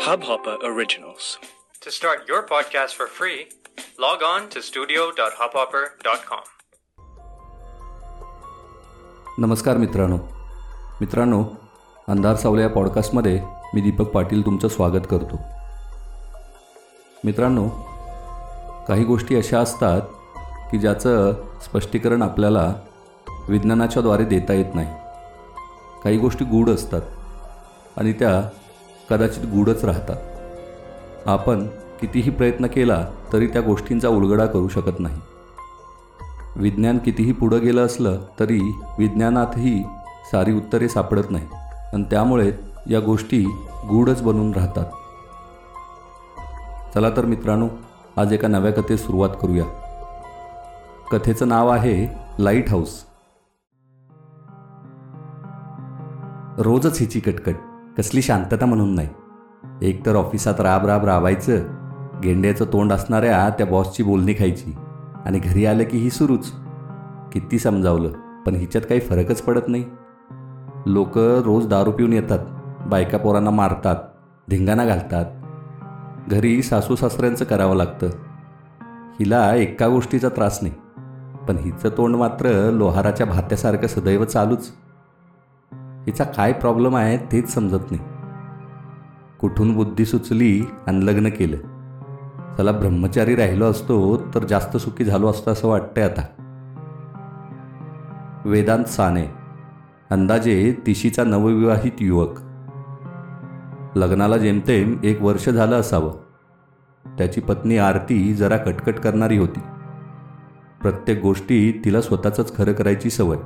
Hubhopper Originals. To start your podcast for free, log on to studio.hubhopper.com. नमस्कार मित्रांनो मित्रांनो अंधार सावल्या या पॉडकास्टमध्ये मी दीपक पाटील तुमचं स्वागत करतो मित्रांनो काही गोष्टी अशा असतात की ज्याचं स्पष्टीकरण आपल्याला विज्ञानाच्याद्वारे देता येत नाही काही गोष्टी गूढ असतात आणि त्या कदाचित गूढच राहतात. आपण कितीही प्रयत्न केला तरी त्या गोष्टींचा उलगडा करू शकत नाही. विज्ञान कितीही पुढं गेलं असलं तरी विज्ञानातही सारी उत्तरे सापडत नाही. आणि त्यामुळे या गोष्टी गूढच बनून राहतात. चला तर मित्रांनो आज एका नव्या कथेस सुरुवात करूया. कथेचं नाव आहे लाइट हाऊस रोजच हिची कटकट. कसली शांतता म्हणून नाही. एकतर ऑफिसात राब राब राबायचं गेंड्याचं तोंड असणाऱ्या त्या बॉसची बोलणी खायची आणि घरी आलं की ही सुरूच. किती समजावलं पण हिच्यात काही फरकच पडत नाही. लोक रोज दारू पिऊन येतात बायका पोरांना मारतात धिंगाणा घालतात. घरी सासू सासऱ्यांचं करावं लागतं. हिला एका गोष्टीचा त्रास नाही पण हिचं तोंड मात्र लोहाराच्या भात्यासारखं सदैव चालूच. हिचा काय प्रॉब्लेम आहे तेच समजत नाही. कुठून बुद्धी सुचली आणि लग्न केलं? चला ब्रह्मचारी राहिलो असतो तर जास्त सुखी झालो असतो असं वाटतंय आता. वेदांत साने अंदाजे तिशीचा नवविवाहित युवक. लग्नाला जेमतेम एक वर्ष झालं असावं. त्याची पत्नी आरती जरा कटकट करणारी होती. प्रत्येक गोष्टी तिला स्वतःचंच खरं करायची सवय.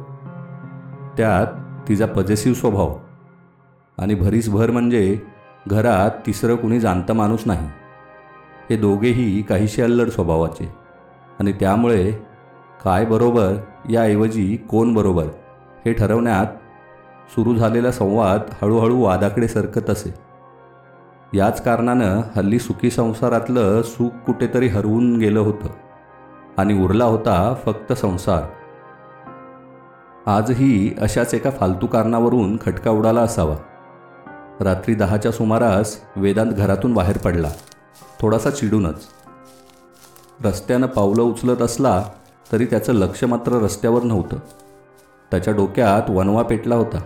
त्यात तिचा पजेसिव्ह स्वभाव. आणि भरीसभर म्हणजे घरात तिसरं कुणी जाणतं माणूस नाही. हे दोघेही काहीशी अल्लड स्वभावाचे. आणि त्यामुळे काय बरोबर याऐवजी कोण बरोबर हे ठरवण्यात सुरू झालेला संवाद हळूहळू वादाकडे सरकत असे. याच कारणानं हल्ली सुखी संसारातलं सुख कुठेतरी हरवून गेलं होतं. आणि उरला होता फक्त संसार. आजही अशाच एका फालतू कारणावरून खटका उडाला असावा. रात्री दहाच्या सुमारास वेदांत घरातून बाहेर पडला. थोडासा चिडूनच. रस्त्यानं पावलं उचलत असला तरी त्याचं लक्ष मात्र रस्त्यावर नव्हतं. त्याच्या डोक्यात वनवा पेटला होता.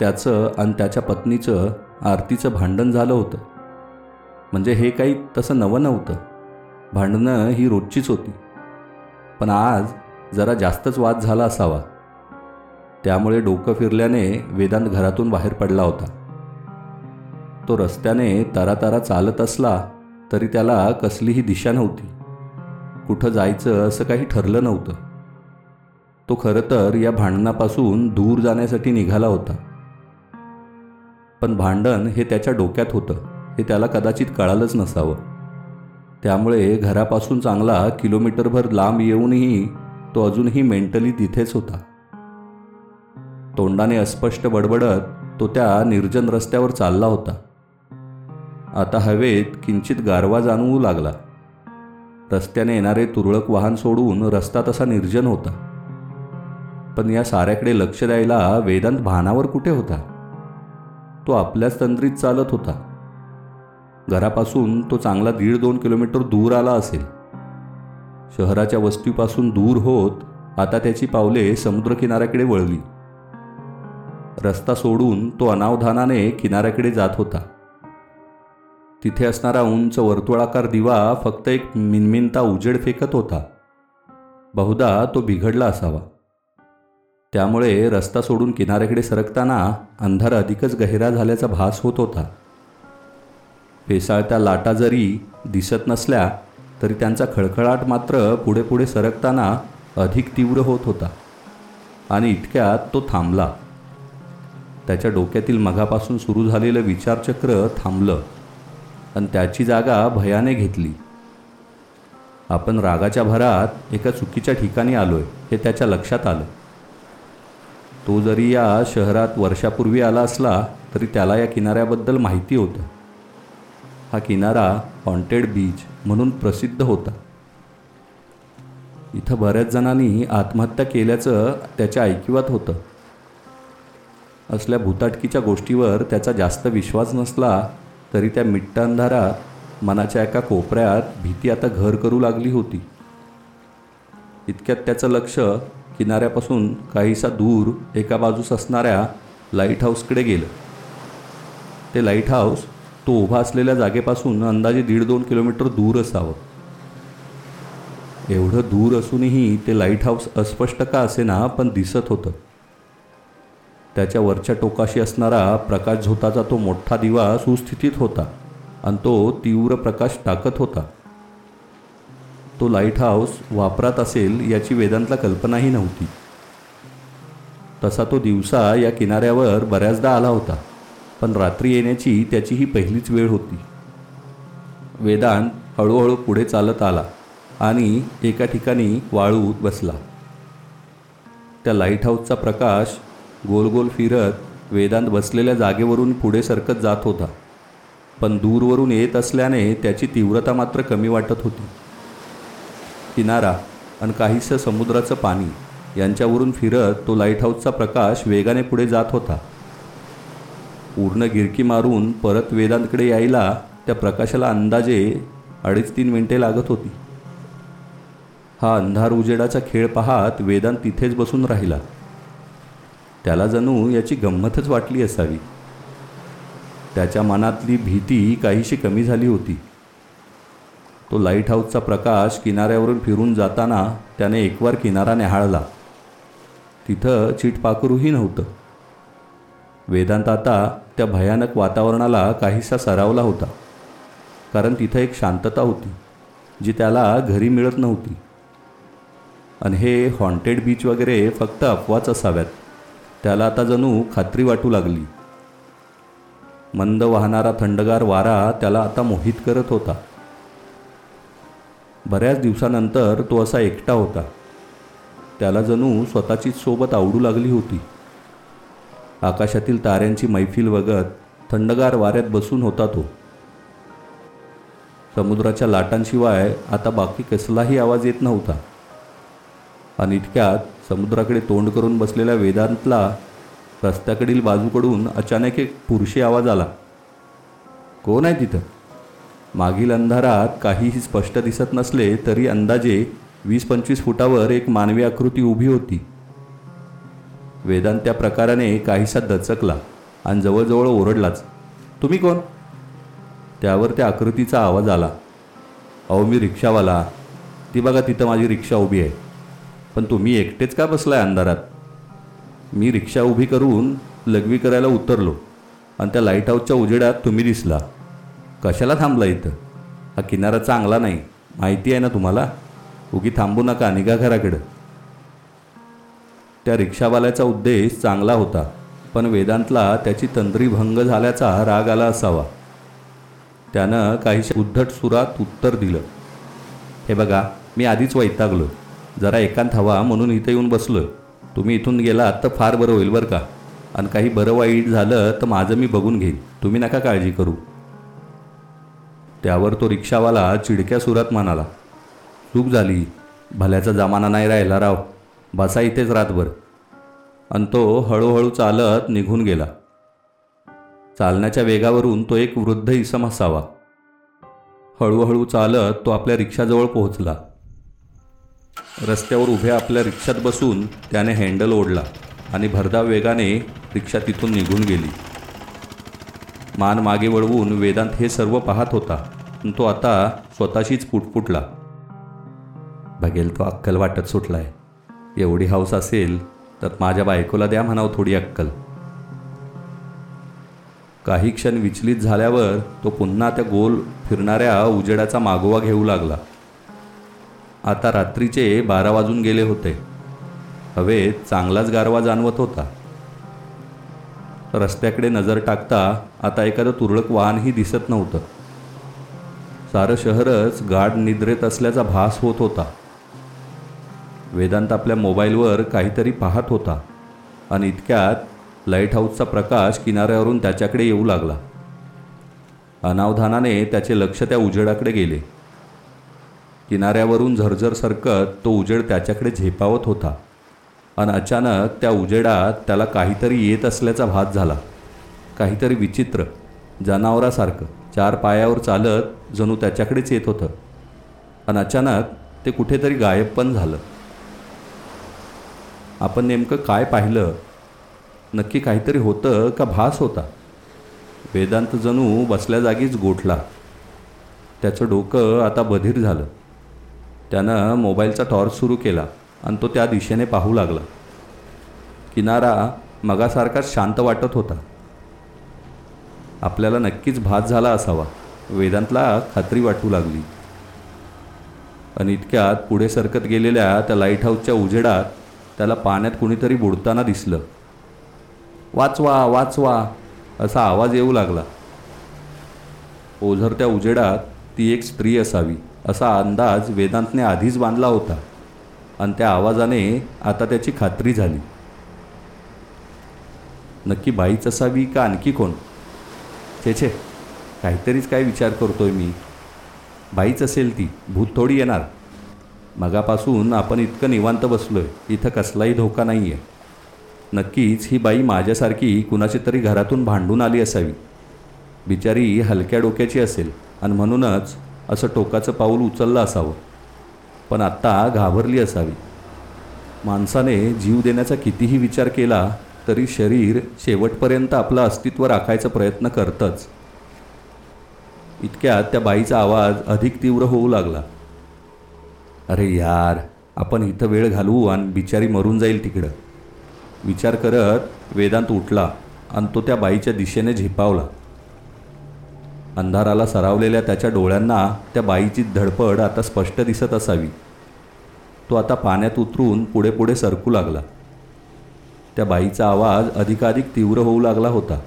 त्याचं आणि त्याच्या पत्नीचं आरतीचं भांडण झालं होतं. म्हणजे हे काही तसं नवं नव्हतं. भांडणं ही रोजचीच होती. पण आज जरा जास्तच वाद झाला असावा. त्यामुळे डोकं फिरल्याने वेदांत घरातून बाहेर पडला होता. तो रस्त्याने तारातारा चालत असला तरी त्याला कसलीही दिशा नव्हती. कुठं जायचं असं काही ठरलं नव्हतं. तो खरं तर या भांडणापासून दूर जाण्यासाठी निघाला होता. पण भांडण हे त्याच्या डोक्यात होतं हे त्याला कदाचित कळालंच नसावं. त्यामुळे घरापासून चांगला किलोमीटरभर लांब येऊनही तो अजूनही मेंटली तिथेच होता. तोंडाने अस्पष्ट बडबडत तो त्या निर्जन रस्त्यावर चालला होता. आता हवेत किंचित गारवा जाणवू लागला. रस्त्याने येणारे तुरळक वाहन सोडून रस्ता तसा निर्जन होता. पण या साऱ्याकडे लक्ष द्यायला वेदांत भानावर कुठे होता? तो आपल्याच तंद्रीत चालत होता. घरापासून तो चांगला दीड दोन किलोमीटर दूर आला असेल. शहराच्या वस्तीपासून दूर होत आता त्याची पावले समुद्रकिनाऱ्याकडे वळली. रस्ता सोडून तो अनावधानाने किनाऱ्याकडे जात होता. तिथे असणारा उंच वर्तुळाकार दिवा फक्त एक मिनमिनता उजेड फेकत होता. बहुधा तो बिघडला असावा. त्यामुळे रस्ता सोडून किनाऱ्याकडे सरकताना अंधार अधिकच गहिरा झाल्याचा भास होत होता. फेसाळत्या लाटा जरी दिसत नसल्या तरी त्यांचा खळखळाट मात्र पुढे पुढे सरकताना अधिक तीव्र होत होता. आणि इतक्यात तो थांबला. त्याच्या डोक्यातील मघापासून सुरू झालेलं विचारचक्र थांबलं आणि त्याची जागा भयाने घेतली. आपण रागाच्या भरात एका चुकीच्या ठिकाणी आलोय हे त्याच्या लक्षात आलं. तो जरी या शहरात वर्षापूर्वी आला असला तरी त्याला या किनाऱ्याबद्दल माहिती होतं. हा किनारा हॉन्टेड बीच म्हणून प्रसिद्ध होता. इथं बऱ्याच जणांनी आत्महत्या केल्याचं त्याच्या ऐकिवात होतं. असल्या भूताटकीच्या गोष्टीवर त्याचा जास्त विश्वास नसला तरी त्या मिट्ट अंधारात मनाच्या एका कोपऱ्यात भीती आता घर करू लागली होती. इतक्यात त्याचं लक्ष किनाऱ्यापासून काहीसा दूर एका बाजूस असणाऱ्या लाइट हाऊसकडे गेलं. ते लाइट हाऊस तो उभा असलेल्या जागेपासून अंदाजे दीड दोन किलोमीटर दूर असावं. एवढं दूर असूनही ते लाइट हाऊस अस्पष्ट का असेना पण दिसत होतं. त्याच्या वरच्या टोकाशी असणारा प्रकाश झोताचा तो मोठा दिवा सुस्थितीत होता आणि तो तीव्र प्रकाश टाकत होता. तो लाइट हाऊस वापरात असेल याची वेदांतला कल्पनाही नव्हती. तसा तो दिवसा या किनाऱ्यावर बऱ्याचदा आला होता पण रात्री येण्याची त्याची ही पहिलीच वेळ होती. वेदांत हळूहळू पुढे चालत आला आणि एका ठिकाणी वाळूत बसला. त्या लाइट हाऊसचा प्रकाश गोल गोल फिरत वेदांत बसलेल्या जागेवरून पुढे सरकत जात होता. पण दूरवरून येत असल्याने त्याची तीव्रता मात्र कमी वाटत होती. किनारा आणि काहीसं समुद्राचं पाणी यांच्यावरून फिरत तो लाइट हाऊसचा प्रकाश वेगाने पुढे जात होता. पूर्ण गिरकी मारून परत वेदांतकडे यायला त्या प्रकाशाला अंदाजे अडीच तीन मिनिटे लागत होती. हा अंधार उजेडाचा खेळ पाहत वेदांत तिथेच बसून राहिला. त्याला जणू याची गंमतच वाटली असावी. त्याच्या मनातली भीती काहीशी कमी झाली होती. तो लाइट हाऊसचा प्रकाश किनाऱ्यावरून फिरून जाताना त्याने एकवार किनारा न्याहाळला तिथं चिटपाखरूही नव्हतं. वेदांत आता त्या भयानक वातावरणाला काहीसा सरावला होता. कारण तिथं एक शांतता होती जी त्याला घरी मिळत नव्हती. आणि हे हॉन्टेड बीच वगैरे फक्त अफवाच असाव्यात. त्याला आता जणू खात्री वाटू लागली. मंद वाहणारा थंडगार वारा त्याला आता मोहित करत होता. बऱ्याच दिवसानंतर तो असा एकटा होता. त्याला जणू स्वतःचीच सोबत आवडू लागली होती. आकाशातील ताऱ्यांची मैफिल वगत थंडगार वाऱ्यात बसून होता तो. समुद्राच्या लाटांशिवाय आता बाकी कसलाही आवाज येत नव्हता. आणि इतक्यात समुद्राकडे तोंड करून बसलेल्या वेदांतला रस्त्याकडील बाजूकडून अचानक एक पुरुषी आवाज आला. कोण आहे तिथं? मागील अंधारात काहीही स्पष्ट दिसत नसले तरी अंदाजे वीस पंचवीस फुटावर एक मानवी आकृती उभी होती. वेदांत त्या प्रकाराने काहीसा दचकला आणि जवळजवळ ओरडलाच तुम्ही कोण? त्यावर त्या आकृतीचा आवाज आला. अहो मी रिक्षावाला. ती बघा तिथं माझी रिक्षा उभी आहे. पण तुम्ही एकटेच का बसलाय अंधारात? मी रिक्षा उभी करून लघवी करायला उतरलो आणि त्या लाइट हाऊसच्या उजेडात तुम्ही दिसला. कशाला थांबला इथं? हा किनारा चांगला नाही माहिती आहे ना तुम्हाला? उगी थांबू नका निघा घराकडं. त्या रिक्षावाल्याचा उद्देश चांगला होता पण वेदांतला त्याची तंद्री भंग झाल्याचा राग आला असावा. त्यानं काही उद्धट सुरात उत्तर दिलं. हे बघा मी आधीच वैतागलो. जरा एकांत हवा म्हणून इथं येऊन बसलो. तुम्ही इथून गेलात तर फार बरं होईल बरं का? आणि काही बरं वाईट झालं तर माझं मी बघून घेईन. तुम्ही नका काळजी करू. त्यावर तो रिक्षावाला चिडक्या सुरात म्हणाला चूक झाली. भल्याचा जमाना नाही राहिला राव. बसा इथेच रातभर. आणि तो हळूहळू चालत निघून गेला. चालण्याच्या वेगावरून तो एक वृद्ध इसम असावा. हळूहळू चालत तो आपल्या रिक्षाजवळ पोहोचला. रस्त्यावर उभ्या आपल्या रिक्षात बसून त्याने हँडल ओढला आणि भरधाव वेगाने रिक्षा तिथून निघून गेली. मान मागे वळवून वेदांत हे सर्व पाहत होता पण तो आता स्वतःशीच पुटपुटला. बघेल तो अक्कल वाटत सुटलाय. एवढी हौस असेल तर माझ्या बायकोला द्या म्हणावं थोडी अक्कल. काही क्षण विचलित झाल्यावर तो पुन्हा त्या गोल फिरणाऱ्या उजेडाचा मागोवा घेऊ लागला. आता रात्रीचे बारा वाजून गेले होते. हवेत चांगलाच गारवा जाणवत होता. रस्त्याकडे नजर टाकता आता एखादं तुरळक वाहनही दिसत नव्हतं. सारं शहरच गाढ निद्रेत असल्याचा भास होत होता. वेदांत आपल्या मोबाईलवर काहीतरी पाहत होता आणि इतक्यात लाइट हाऊसचा प्रकाश किनाऱ्यावरून त्याच्याकडे येऊ लागला. अनावधानाने त्याचे लक्ष त्या उजेडाकडे गेले. किनाऱ्यावरून झरझर सरकत तो उजेड त्याच्याकडे झेपावत होता. आणि अचानक त्या उजेडात त्याला काहीतरी येत असल्याचा भास झाला. काहीतरी विचित्र जनावरासारखं चार पायावर चालत जणू त्याच्याकडेच येत होतं. आणि अचानक ते कुठेतरी गायब पण झालं. आपण नेमकं काय पाहिलं? नक्की काहीतरी होतं का भास होता? वेदांत जणू बसल्या जागीच गोठला. त्याचं डोकं आता बधीर झालं. त्यानं मोबाईलचा टॉर्च सुरू केला आणि तो त्या दिशेने पाहू लागला. किनारा मगासारखाच शांत वाटत होता. आपल्याला नक्कीच भात झाला असावा वेदांतला खात्री वाटू लागली. आणि इतक्यात पुढे सरकत गेलेल्या त्या लाइट हाऊसच्या उजेडात त्याला पाण्यात कुणीतरी बुडताना दिसलं. वाचवा वाचवा असा आवाज येऊ लागला. ओझरत्या उजेडात ती एक स्त्री असावी. असा अंदाज वेदांतने आधीच बांधला होता. आणि त्या आवाजाने आता त्याची खात्री झाली. नक्की बाईच असावी का आणखी कोण? छे छे काहीतरीच काय विचार करतोय मी. बाईच असेल ती भूत थोडी येणार. मगापासून आपण इतकं निवांत बसलोय इथं कसलाही धोका नाही आहे नक्कीच ही बाई माझ्यासारखी कुणाची तरी घरातून भांडून आली असावी. बिचारी हलक्या डोक्याची असेल आणि म्हणूनच असं टोकाचं पाऊल उचललं असावं. पण आत्ता घाबरली असावी. माणसाने जीव देण्याचा कितीही विचार केला तरी शरीर शेवटपर्यंत आपलं अस्तित्व राखायचा प्रयत्न करतंच. इतक्यात त्या बाईचा आवाज अधिक तीव्र होऊ लागला. अरे यार आपण इथं वेळ घालवू आणि बिचारी मरून जाईल तिकडं. विचार करत वेदांत उठला आणि तो त्या बाईच्या दिशेने झेपावला. अंधाराला सरावलेल्या त्याच्या डोळ्यांना त्या बाईची धडपड आता स्पष्ट दिसत असावी. तो आता पाण्यात उतरून पुढे पुढे सरकू लागला. त्या बाईचा आवाज अधिकाधिक तीव्र होऊ लागला होता.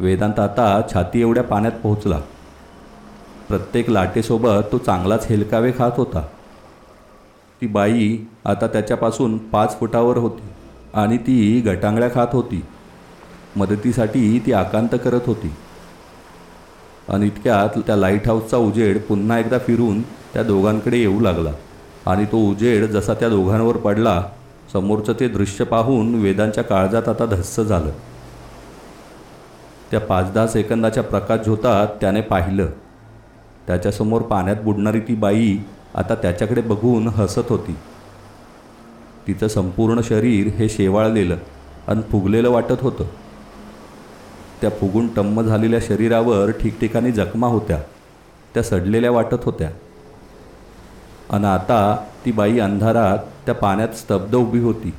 वेदांत आता छाती एवढ्या पाण्यात पोहोचला. प्रत्येक लाटेसोबत तो चांगलाच हेलकावे खात होता. ती बाई आता त्याच्यापासून पाच फुटावर होती आणि ती गटांगळ्या खात होती. मदतीसाठी ती आकांत करत होती. आणि इतक्यात त्या लाइट हाऊसचा उजेड पुन्हा एकदा फिरून त्या दोघांकडे येऊ लागला. आणि तो उजेड जसा त्या दोघांवर पडला समोरचं ते दृश्य पाहून वेदांच्या काळजात आता धस्स झालं. त्या पाच दहा सेकंदाच्या प्रकाश झोतात त्याने पाहिलं. त्याच्यासमोर पाण्यात बुडणारी ती बाई आता त्याच्याकडे बघून हसत होती. तिचं संपूर्ण शरीर हे शेवाळलेलं आणि फुगलेलं वाटत होतं. त्या फुगून टम्म झालेल्या शरीरावर ठिकठिकाणी जखमा होत्या. त्या सडलेल्या वाटत होत्या. आणि आता ती बाई अंधारात त्या पाण्यात स्तब्ध उभी होती.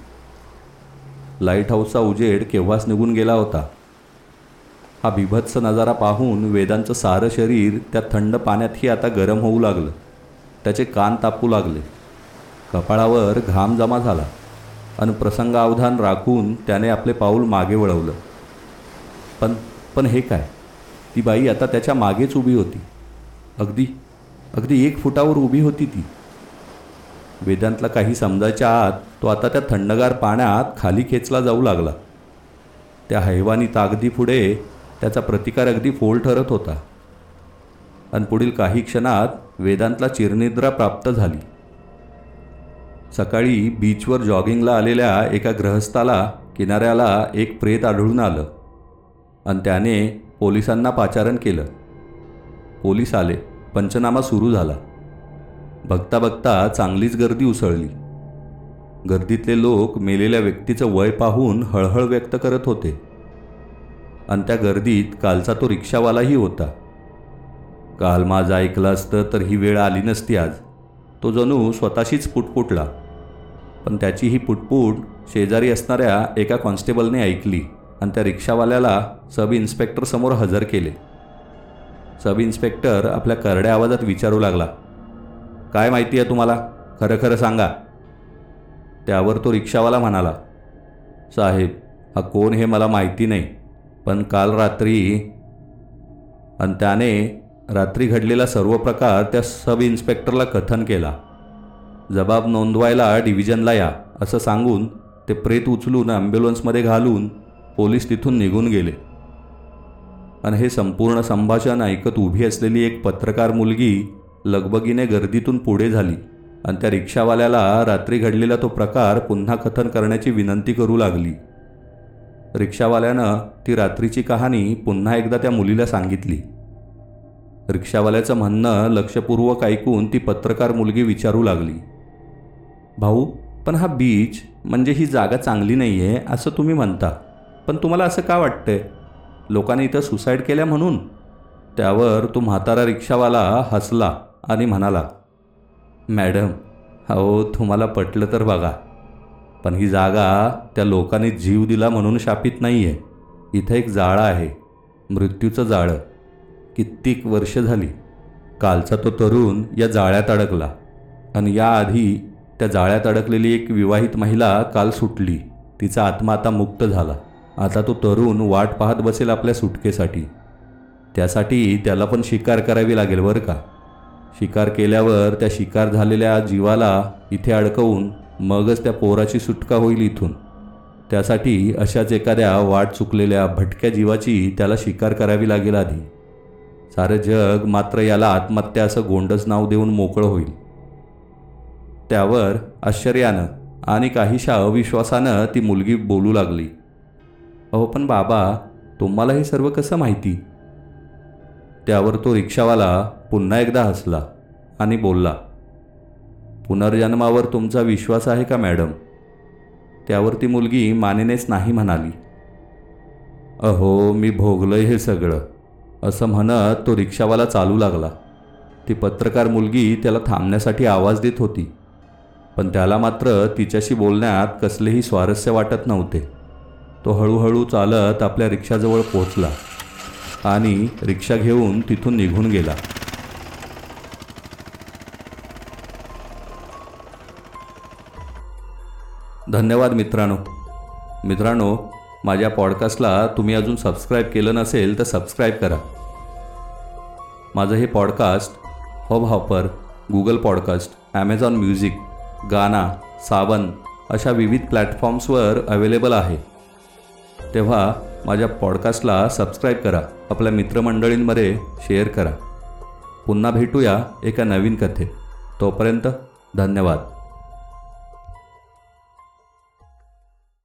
लाइट हाऊसचा उजेड केव्हाच निघून गेला होता? हा बिभत्स नजारा पाहून वेदांचं सारं शरीर त्या थंड पाण्यातही आता गरम होऊ लागलं. त्याचे कान तापू लागले. कपाळावर घाम जमा झाला. आणि प्रसंगावधान राखून त्याने आपले पाऊल मागे वळवलं. पण पण हे काय? ती बाई आता त्याच्या मागेच उभी होती. अगदी अगदी एक फुटावर उभी होती ती. वेदांतला काही समजायच्या आत तो आता त्या थंडगार पाण्यात खाली खेचला जाऊ लागला. त्या हैवानी तागदी पुढे त्याचा प्रतिकार अगदी फोल ठरत होता. आणि पुढील काही क्षणात वेदांतला चिरनिद्रा प्राप्त झाली. सकाळी बीचवर जॉगिंगला आलेल्या एका ग्रहस्थाला किनाऱ्याला एक प्रेत आढळून आलं. आणि त्याने पोलिसांना पाचारण केलं. पोलीस आले. पंचनामा सुरू झाला. बघता बघता चांगलीच गर्दी उसळली. गर्दीतले लोक मेलेल्या व्यक्तीचं वय पाहून हळहळ व्यक्त करत होते. आणि त्या गर्दीत कालचा तो रिक्षावालाही होता. काल माझं ऐकलं असतं तर ही वेळ आली नसती आज. तो जणू स्वतःशीच पुटपुटला. पण त्याची ही पुटपुट शेजारी असणाऱ्या एका कॉन्स्टेबलने ऐकली. आणि त्या रिक्षावाल्याला सब इन्स्पेक्टरसमोर हजर केले. सब इन्स्पेक्टर आपल्या करड्या आवाजात विचारू लागला. काय माहिती आहे तुम्हाला? खरं खरं सांगा. त्यावर तो रिक्षावाला म्हणाला साहेब हा कोण हे मला माहिती नाही पण काल रात्री आणि त्याने रात्री घडलेला सर्व प्रकार त्या सब इन्स्पेक्टरला कथन केला. जबाब नोंदवायला डिव्हिजनला या असं सांगून ते प्रेत उचलून ॲम्ब्युलन्समध्ये घालून पोलीस तिथून निघून गेले. आणि हे संपूर्ण संभाषण ऐकत उभी असलेली एक पत्रकार मुलगी लगबगीने गर्दीतून पुढे झाली. आणि त्या रिक्षावाल्याला रात्री घडलेला तो प्रकार पुन्हा कथन करण्याची विनंती करू लागली. रिक्षावाल्यानं ती रात्रीची कहाणी पुन्हा एकदा त्या मुलीला सांगितली. रिक्षावाल्याचं म्हणणं लक्षपूर्वक ऐकून ती पत्रकार मुलगी विचारू लागली. भाऊ पण हा बीच म्हणजे ही जागा चांगली नाही आहे असं तुम्ही म्हणता. पण तुम्हाला असं का वाटतंय? लोकांनी इथं सुसाईड केल्या म्हणून? त्यावर तो म्हातारा रिक्षावाला हसला आणि म्हणाला मॅडम हो तुम्हाला पटलं तर बघा पण ही जागा त्या लोकांनी जीव दिला म्हणून शापित नाही आहे इथं एक जाळं आहे मृत्यूचं जाळं. कित्येक वर्ष झाली कालचा तो तरुण या जाळ्यात अडकला आणि याआधी त्या जाळ्यात अडकलेली एक विवाहित महिला काल सुटली. तिचा आत्मा आता मुक्त झाला. आता तो तरुण वाट पाहत बसेल आपल्या सुटकेसाठी. त्यासाठी त्याला पण शिकार करावी लागेल बरं का? शिकार केल्यावर त्या शिकार झालेल्या जीवाला इथे अडकवून मगच त्या पोराची सुटका होईल इथून. त्यासाठी अशाच एखाद्या वाट चुकलेल्या भटक्या जीवाची त्याला शिकार करावी लागेल आधी. सारं जग मात्र याला आत्महत्या असं गोंडस नाव देऊन मोकळं होईल. त्यावर आश्चर्यानं आणि काहीशा अविश्वासानं ती मुलगी बोलू लागली. अहो पण बाबा तुम्हाला हे सर्व कसं माहिती? त्यावर तो रिक्षावाला पुन्हा एकदा हसला आणि बोलला पुनर्जन्मावर तुमचा विश्वास आहे का मॅडम? त्यावर ती मुलगी मानेनेच नाही म्हणाली. अहो मी भोगलंय हे सगळं असं म्हणत तो रिक्षावाला चालू लागला. ती पत्रकार मुलगी त्याला थांबण्यासाठी आवाज देत होती पण त्याला मात्र तिच्याशी बोलण्यात कसलेही स्वारस्य वाटत नव्हते. तो हळूहळू चालत आपल्या रिक्षाजवळ पोहोचला आणि रिक्षा घेऊन तिथून निघून गेला. धन्यवाद मित्रांनो. मित्रांनो माझ्या पॉडकास्टला तुम्ही अजून सबस्क्राईब केलं नसेल तर सबस्क्राईब करा. माझं हे podcast Hubhopper Google podcast Amazon music Gaana Saavn अशा विविध प्लॅटफॉर्म्सवर अवेलेबल आहे. तेव्हा माझ्या पॉडकास्टला सबस्क्राईब करा आपल्या मित्रमंडळींमध्ये शेअर करा. पुन्हा भेटूया एका नवीन कथे तोपर्यंत धन्यवाद.